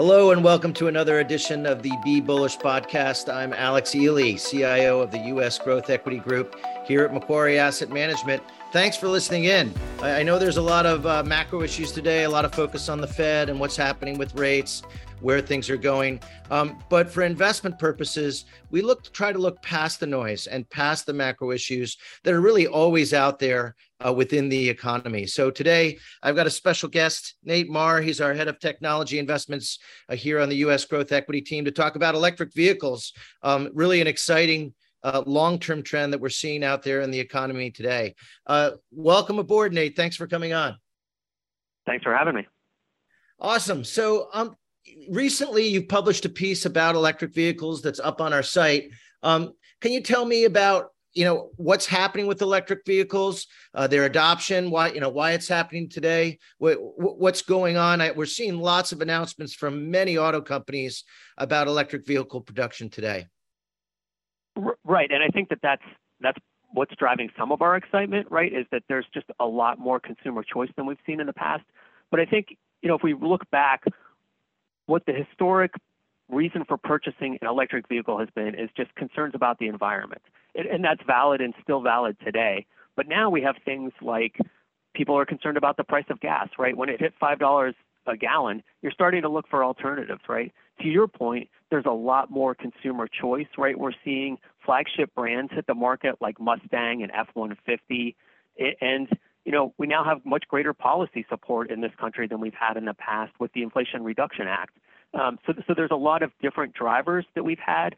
Hello and welcome to another edition of the Be Bullish podcast. I'm Alex Ely, CIO of the U.S. Growth Equity Group here at Macquarie Asset Management. Thanks for listening in. I know there's a lot of uh, macro issues today, a lot of focus on the Fed and what's happening with rates, where things are going. Um, but for investment purposes, we look to try to look past the noise and past the macro issues that are really always out there uh, within the economy. So today I've got a special guest, Nate Mahrer. He's our head of technology investments uh, here on the U.S. Growth Equity team to talk about electric vehicles. Um, really an exciting uh, long-term trend that we're seeing out there in the economy today. Uh, welcome aboard, Nate. Thanks for coming on. Thanks for having me. Awesome. So, um, recently you've published a piece about electric vehicles that's up on our site. Um, can you tell me about you know what's happening with electric vehicles, uh, their adoption, why you know why it's happening today, what, what's going on? I, we're seeing lots of announcements from many auto companies about electric vehicle production today. Right, and I think that that's that's what's driving some of our excitement. Right, is that there's just a lot more consumer choice than we've seen in the past. But I think you know if we look back, what the historic reason for purchasing an electric vehicle has been is just concerns about the environment. It, and that's valid and still valid today. But now we have things like people are concerned about the price of gas, right? When it hit $5 a gallon, you're starting to look for alternatives, right? To your point, there's a lot more consumer choice, right? We're seeing flagship brands hit the market like Mustang and F 150. And you know, we now have much greater policy support in this country than we've had in the past with the Inflation Reduction Act. Um, so, so there's a lot of different drivers that we've had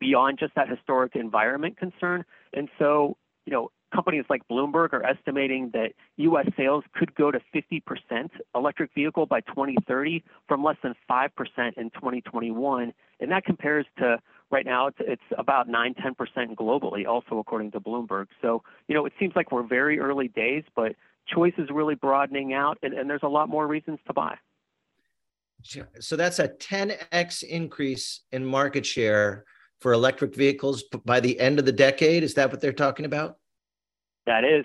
beyond just that historic environment concern. And so, you know, companies like Bloomberg are estimating that U.S. sales could go to 50% electric vehicle by 2030 from less than 5% in 2021. And that compares to right now it's, it's about 9 10% globally also according to bloomberg so you know it seems like we're very early days but choice is really broadening out and, and there's a lot more reasons to buy so that's a 10x increase in market share for electric vehicles by the end of the decade is that what they're talking about that is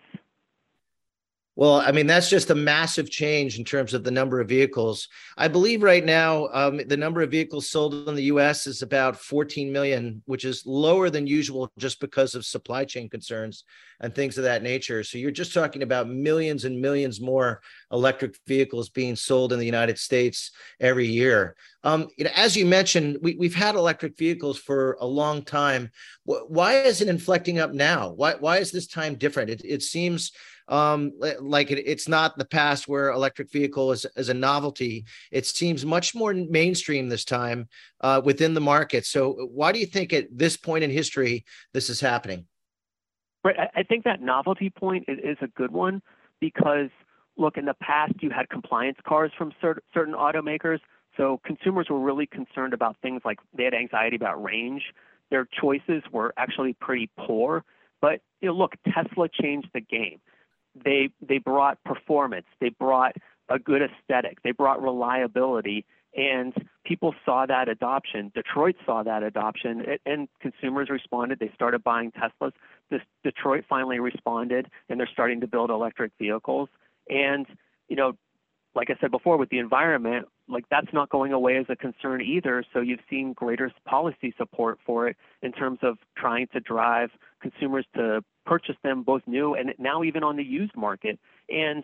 well, I mean, that's just a massive change in terms of the number of vehicles. I believe right now um, the number of vehicles sold in the US is about 14 million, which is lower than usual just because of supply chain concerns and things of that nature. So you're just talking about millions and millions more electric vehicles being sold in the United States every year. Um, you know, as you mentioned, we, we've had electric vehicles for a long time. Why is it inflecting up now? Why, why is this time different? It, it seems um, like it, it's not the past where electric vehicle is, is a novelty. It seems much more mainstream this time uh, within the market. So why do you think at this point in history this is happening? Right. I think that novelty point is, is a good one because look, in the past you had compliance cars from certain automakers. So consumers were really concerned about things like they had anxiety about range. Their choices were actually pretty poor. But you know, look, Tesla changed the game they they brought performance, they brought a good aesthetic, they brought reliability, and people saw that adoption. Detroit saw that adoption, and consumers responded. They started buying Teslas. This, Detroit finally responded, and they're starting to build electric vehicles. And you know, like I said before, with the environment, like that's not going away as a concern either. So you've seen greater policy support for it in terms of trying to drive consumers to purchase them both new and now even on the used market. And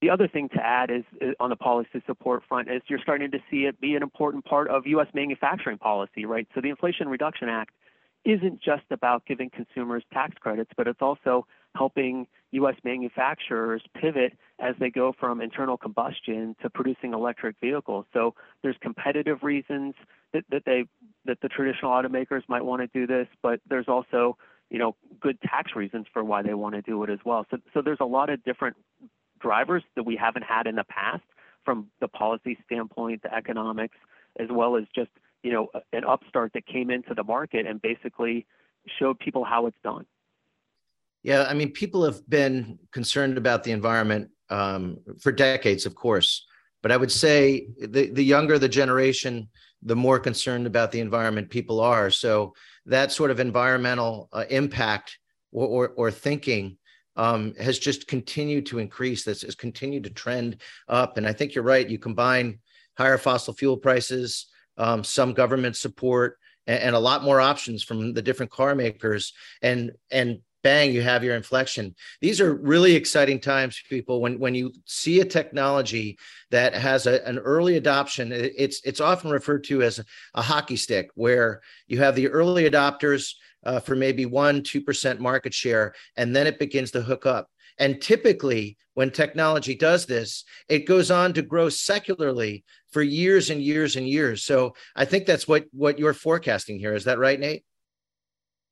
the other thing to add is, is, on the policy support front is you're starting to see it be an important part of U.S. manufacturing policy, right? So the Inflation Reduction Act isn't just about giving consumers tax credits, but it's also helping U.S. manufacturers pivot as they go from internal combustion to producing electric vehicles. So there's competitive reasons that, that they that the traditional automakers might want to do this, but there's also you know good tax reasons for why they want to do it as well. So so there's a lot of different drivers that we haven't had in the past from the policy standpoint, the economics, as well as just you know an upstart that came into the market and basically showed people how it's done. Yeah, I mean, people have been concerned about the environment um, for decades, of course. But I would say the, the younger the generation, the more concerned about the environment people are. So that sort of environmental uh, impact or, or, or thinking um, has just continued to increase. This has continued to trend up. And I think you're right. You combine higher fossil fuel prices, um, some government support, and, and, a lot more options from the different car makers. And and bang, you have your inflection. These are really exciting times, people. When when you see a technology that has a, an early adoption, it's it's often referred to as a hockey stick, where you have the early adopters uh, for maybe one two percent market share, and then it begins to hook up. And typically, when technology does this, it goes on to grow secularly for years and years and years. So I think that's what what you're forecasting here. Is that right, Nate?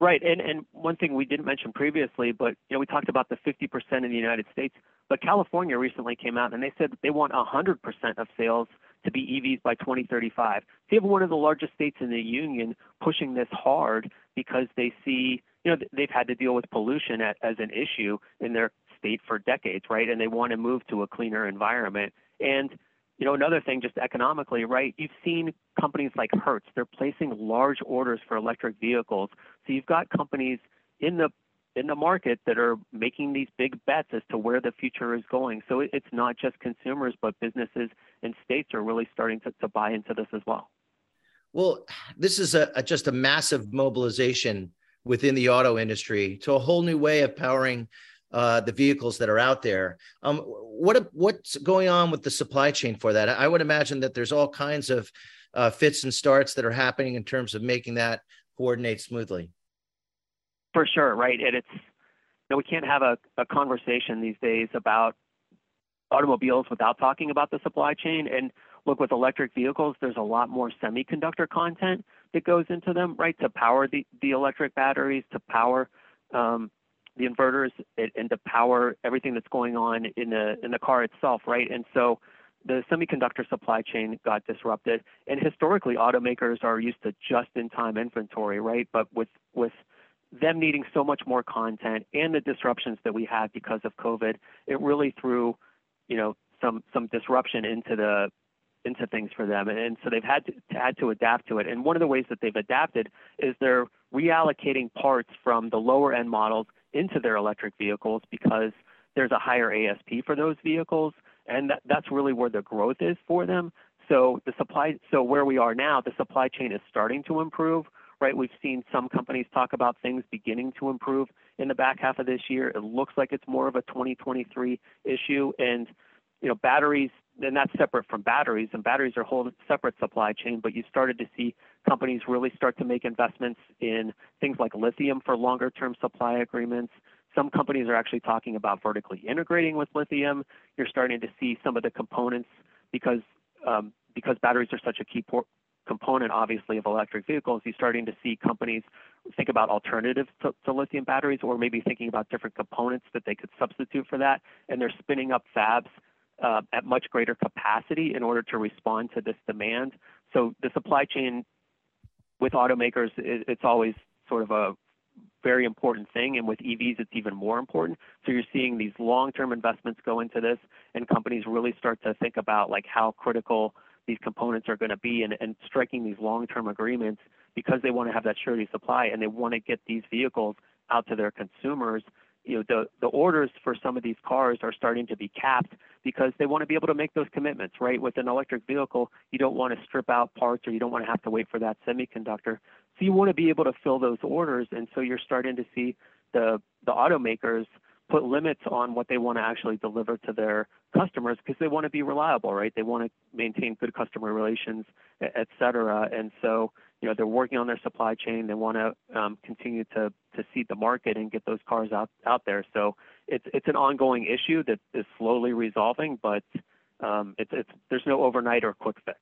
Right, and and one thing we didn't mention previously, but you know we talked about the 50% in the United States, but California recently came out and they said they want 100% of sales to be EVs by 2035. So you have one of the largest states in the union pushing this hard because they see, you know, they've had to deal with pollution at, as an issue in their state for decades, right? And they want to move to a cleaner environment. And you know, another thing, just economically, right? You've seen companies like Hertz, they're placing large orders for electric vehicles. So you've got companies in the in the market that are making these big bets as to where the future is going. So it's not just consumers, but businesses and states are really starting to, to buy into this as well. Well, this is a, a just a massive mobilization within the auto industry to a whole new way of powering uh, the vehicles that are out there. Um, what what's going on with the supply chain for that? I would imagine that there's all kinds of uh, fits and starts that are happening in terms of making that coordinate smoothly. For sure, right? And it's you know, we can't have a, a conversation these days about automobiles without talking about the supply chain. And look, with electric vehicles, there's a lot more semiconductor content that goes into them, right? To power the, the electric batteries, to power um, the inverters and to power everything that's going on in the in the car itself, right? And so the semiconductor supply chain got disrupted. And historically, automakers are used to just-in-time inventory, right? But with with them needing so much more content and the disruptions that we had because of COVID, it really threw, you know, some some disruption into the into things for them. And so they've had to, had to adapt to it. And one of the ways that they've adapted is they're reallocating parts from the lower end models into their electric vehicles because there's a higher ASP for those vehicles, and that, that's really where the growth is for them. So the supply, so where we are now, the supply chain is starting to improve, right? We've seen some companies talk about things beginning to improve in the back half of this year. It looks like it's more of a 2023 issue, and you know, batteries and that's separate from batteries, and batteries are a whole separate supply chain. But you started to see companies really start to make investments in things like lithium for longer term supply agreements. Some companies are actually talking about vertically integrating with lithium. You're starting to see some of the components because um, because batteries are such a key por- component, obviously, of electric vehicles. You're starting to see companies think about alternatives to, to lithium batteries, or maybe thinking about different components that they could substitute for that, and they're spinning up fabs uh, at much greater capacity in order to respond to this demand. So the supply chain with automakers, it's always sort of a very important thing, and with EVs, it's even more important. So you're seeing these long-term investments go into this, and companies really start to think about like how critical these components are going to be, and, and striking these long-term agreements because they want to have that surety supply, and they want to get these vehicles out to their consumers you know the the orders for some of these cars are starting to be capped because they want to be able to make those commitments right? With an electric vehicle you don't want to strip out parts or you don't want to have to wait for that semiconductor. So you want to be able to fill those orders and so you're starting to see the the automakers put limits on what they want to actually deliver to their customers because they want to be reliable right? They want to maintain good customer relations et cetera. And so you know they're working on their supply chain. They want to um, continue to to seed the market and get those cars out out there. So it's it's an ongoing issue that is slowly resolving, but um, it's it's there's no overnight or quick fix.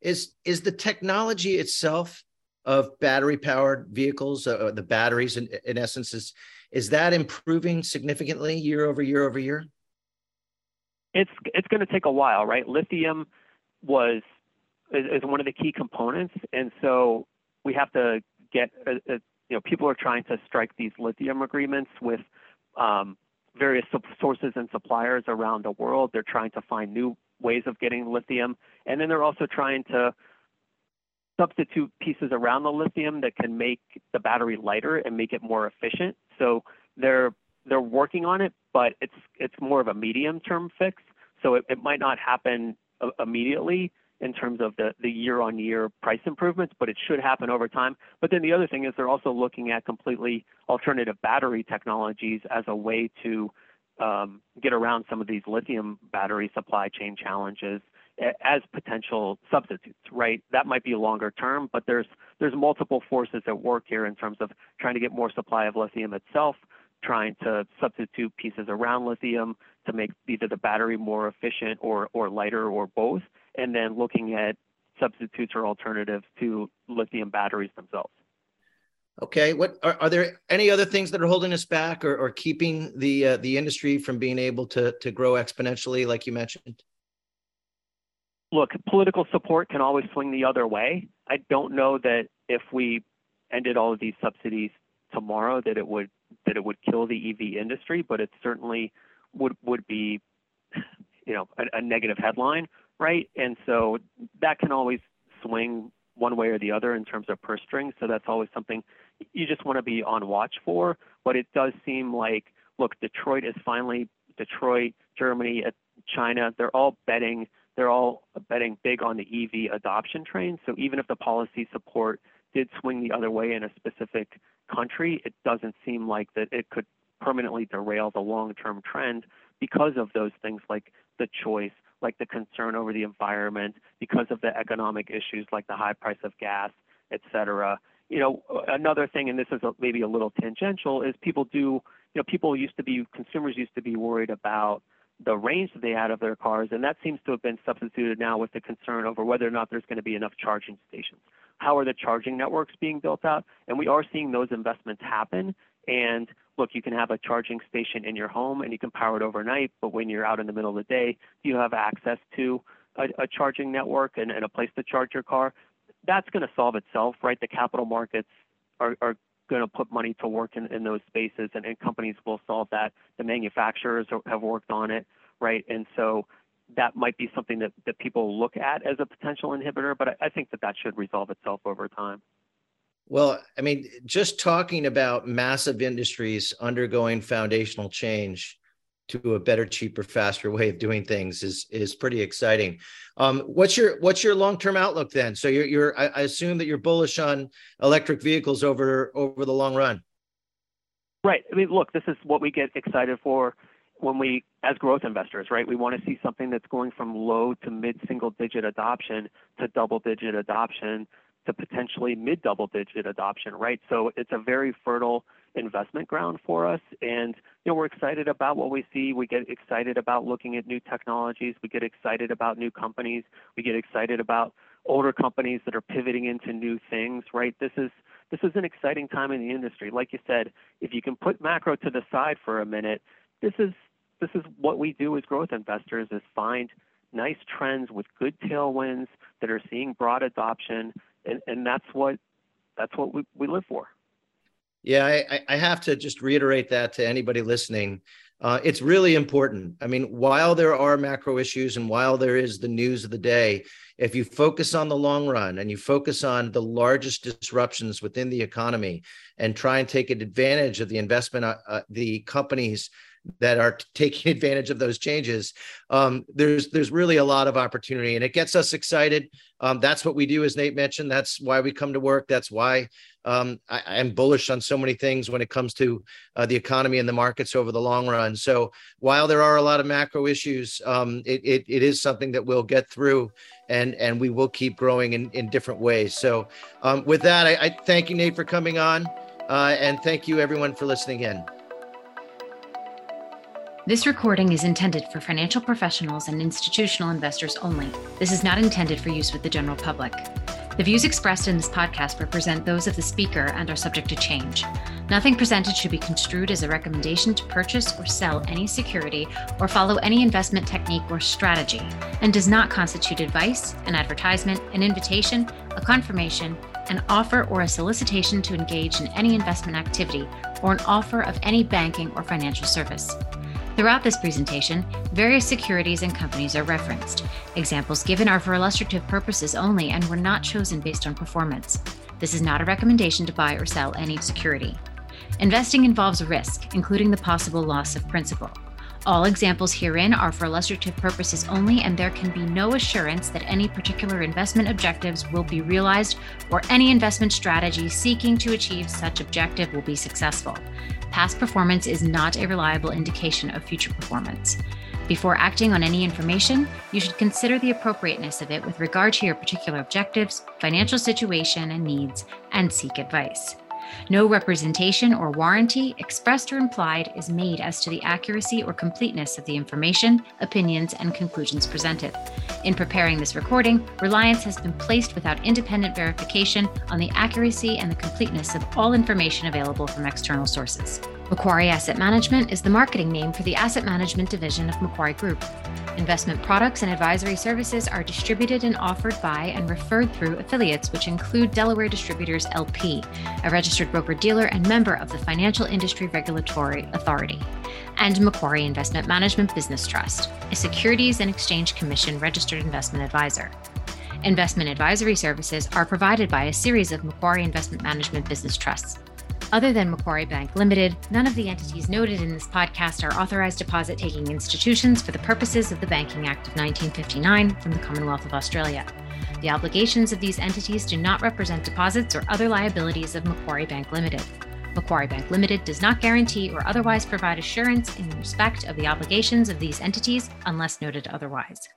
Is is the technology itself of battery powered vehicles, uh, the batteries in, in essence, is is that improving significantly year over year over year? It's it's going to take a while, right? Lithium was is, is one of the key components, and so we have to get a, uh, a, uh, you know people are trying to strike these lithium agreements with um, various sources and suppliers around the world. They're trying to find new ways of getting lithium, and then they're also trying to substitute pieces around the lithium that can make the battery lighter and make it more efficient. So they're they're working on it, but it's it's more of a medium term fix. So it, it might not happen immediately, in terms of the, the year on year price improvements, but it should happen over time. But then the other thing is they're also looking at completely alternative battery technologies as a way to um, get around some of these lithium battery supply chain challenges as potential substitutes, right? That might be longer term, but there's there's multiple forces at work here in terms of trying to get more supply of lithium itself, trying to substitute pieces around lithium to make either the battery more efficient or or lighter or both, and then looking at substitutes or alternatives to lithium batteries themselves. Okay. What are, are there any other things that are holding us back or, or keeping the uh, the industry from being able to to grow exponentially, like you mentioned? look, political support can always swing the other way. I don't know that if we ended all of these subsidies tomorrow that it would that it would kill the EV industry, but it certainly would would be you know a, a negative headline, right? And so that can always swing one way or the other in terms of purse strings. So that's always something you just want to be on watch for. But it does seem like look, Detroit is finally Detroit, Germany, uh, China. They're all betting they're all betting big on the EV adoption train. So even if the policy support did swing the other way in a specific country, it doesn't seem like that it could permanently derail the long-term trend because of those things like the choice, like the concern over the environment, because of the economic issues like the high price of gas, et cetera. You know, another thing, and this is maybe a little tangential, is people do, you know, people used to be, consumers used to be worried about the range that they had of their cars, and that seems to have been substituted now with the concern over whether or not there's going to be enough charging stations. How are the charging networks being built out? And we are seeing those investments happen. And look, you can have a charging station in your home and you can power it overnight, but when you're out in the middle of the day, do you have access to a, a charging network and, and a place to charge your car? That's going to solve itself, right? The capital markets are, are going to put money to work in, in those spaces, and, and companies will solve that. The manufacturers have worked on it, right? And so that might be something that, that people look at as a potential inhibitor, but I, I think that that should resolve itself over time. Well, I mean, just talking about massive industries undergoing foundational change to a better, cheaper, faster way of doing things is is pretty exciting. Um, what's your what's your long term outlook then? So you're you're I, I assume that you're bullish on electric vehicles over over the long run. Right. I mean, look, this is what we get excited for when we, as growth investors, right? We want to see something that's going from low to mid single digit adoption to double digit adoption to potentially mid double digit adoption, right? So it's a very fertile investment ground for us. And you know, we're excited about what we see. We get excited about looking at new technologies. We get excited about new companies. We get excited about older companies that are pivoting into new things, right? This is this is an exciting time in the industry. Like you said, if you can put macro to the side for a minute, this is this is what we do as growth investors is find nice trends with good tailwinds that are seeing broad adoption and, and that's what that's what we, we live for. Yeah, I, I have to just reiterate that to anybody listening. Uh, it's really important. I mean, while there are macro issues and while there is the news of the day, if you focus on the long run and you focus on the largest disruptions within the economy and try and take advantage of the investment, uh, uh, the companies that are taking advantage of those changes um, there's there's really a lot of opportunity and it gets us excited. Um, that's what we do as nate mentioned. That's why we come to work. That's why um, I, am bullish on so many things when it comes to uh, the economy and the markets over the long run. So while there are a lot of macro issues um, it, it, it is something that we'll get through and and we will keep growing in, in different ways. So um, with that I, I, thank you nate for coming on uh, and thank you everyone for listening in this recording is intended for financial professionals and institutional investors only. This is not intended for use with the general public. The views expressed in this podcast represent those of the speaker and are subject to change. Nothing presented should be construed as a recommendation to purchase or sell any security or follow any investment technique or strategy, and does not constitute advice, an advertisement, an invitation, a confirmation, an offer, or a solicitation to engage in any investment activity, or an offer of any banking or financial service. Throughout this presentation, various securities and companies are referenced. Examples given are for illustrative purposes only and were not chosen based on performance. This is not a recommendation to buy or sell any security. Investing involves risk, including the possible loss of principal. All examples herein are for illustrative purposes only, and there can be no assurance that any particular investment objectives will be realized or any investment strategy seeking to achieve such objective will be successful. Past performance is not a reliable indication of future performance. Before acting on any information, you should consider the appropriateness of it with regard to your particular objectives, financial situation, and needs, and seek advice. No representation or warranty, expressed or implied, is made as to the accuracy or completeness of the information, opinions, and conclusions presented. In preparing this recording, reliance has been placed without independent verification on the accuracy and the completeness of all information available from external sources. Macquarie Asset Management is the marketing name for the asset management division of Macquarie Group. Investment products and advisory services are distributed and offered by and referred through affiliates, which include Delaware Distributors LP, a registered broker dealer and member of the Financial Industry Regulatory Authority, and Macquarie Investment Management Business Trust, a Securities and Exchange Commission registered investment advisor. Investment advisory services are provided by a series of Macquarie Investment Management Business Trusts. Other than Macquarie Bank Limited, none of the entities noted in this podcast are authorized deposit taking institutions for the purposes of the Banking Act of 1959 from the Commonwealth of Australia. The obligations of these entities do not represent deposits or other liabilities of Macquarie Bank Limited. Macquarie Bank Limited does not guarantee or otherwise provide assurance in respect of the obligations of these entities unless noted otherwise.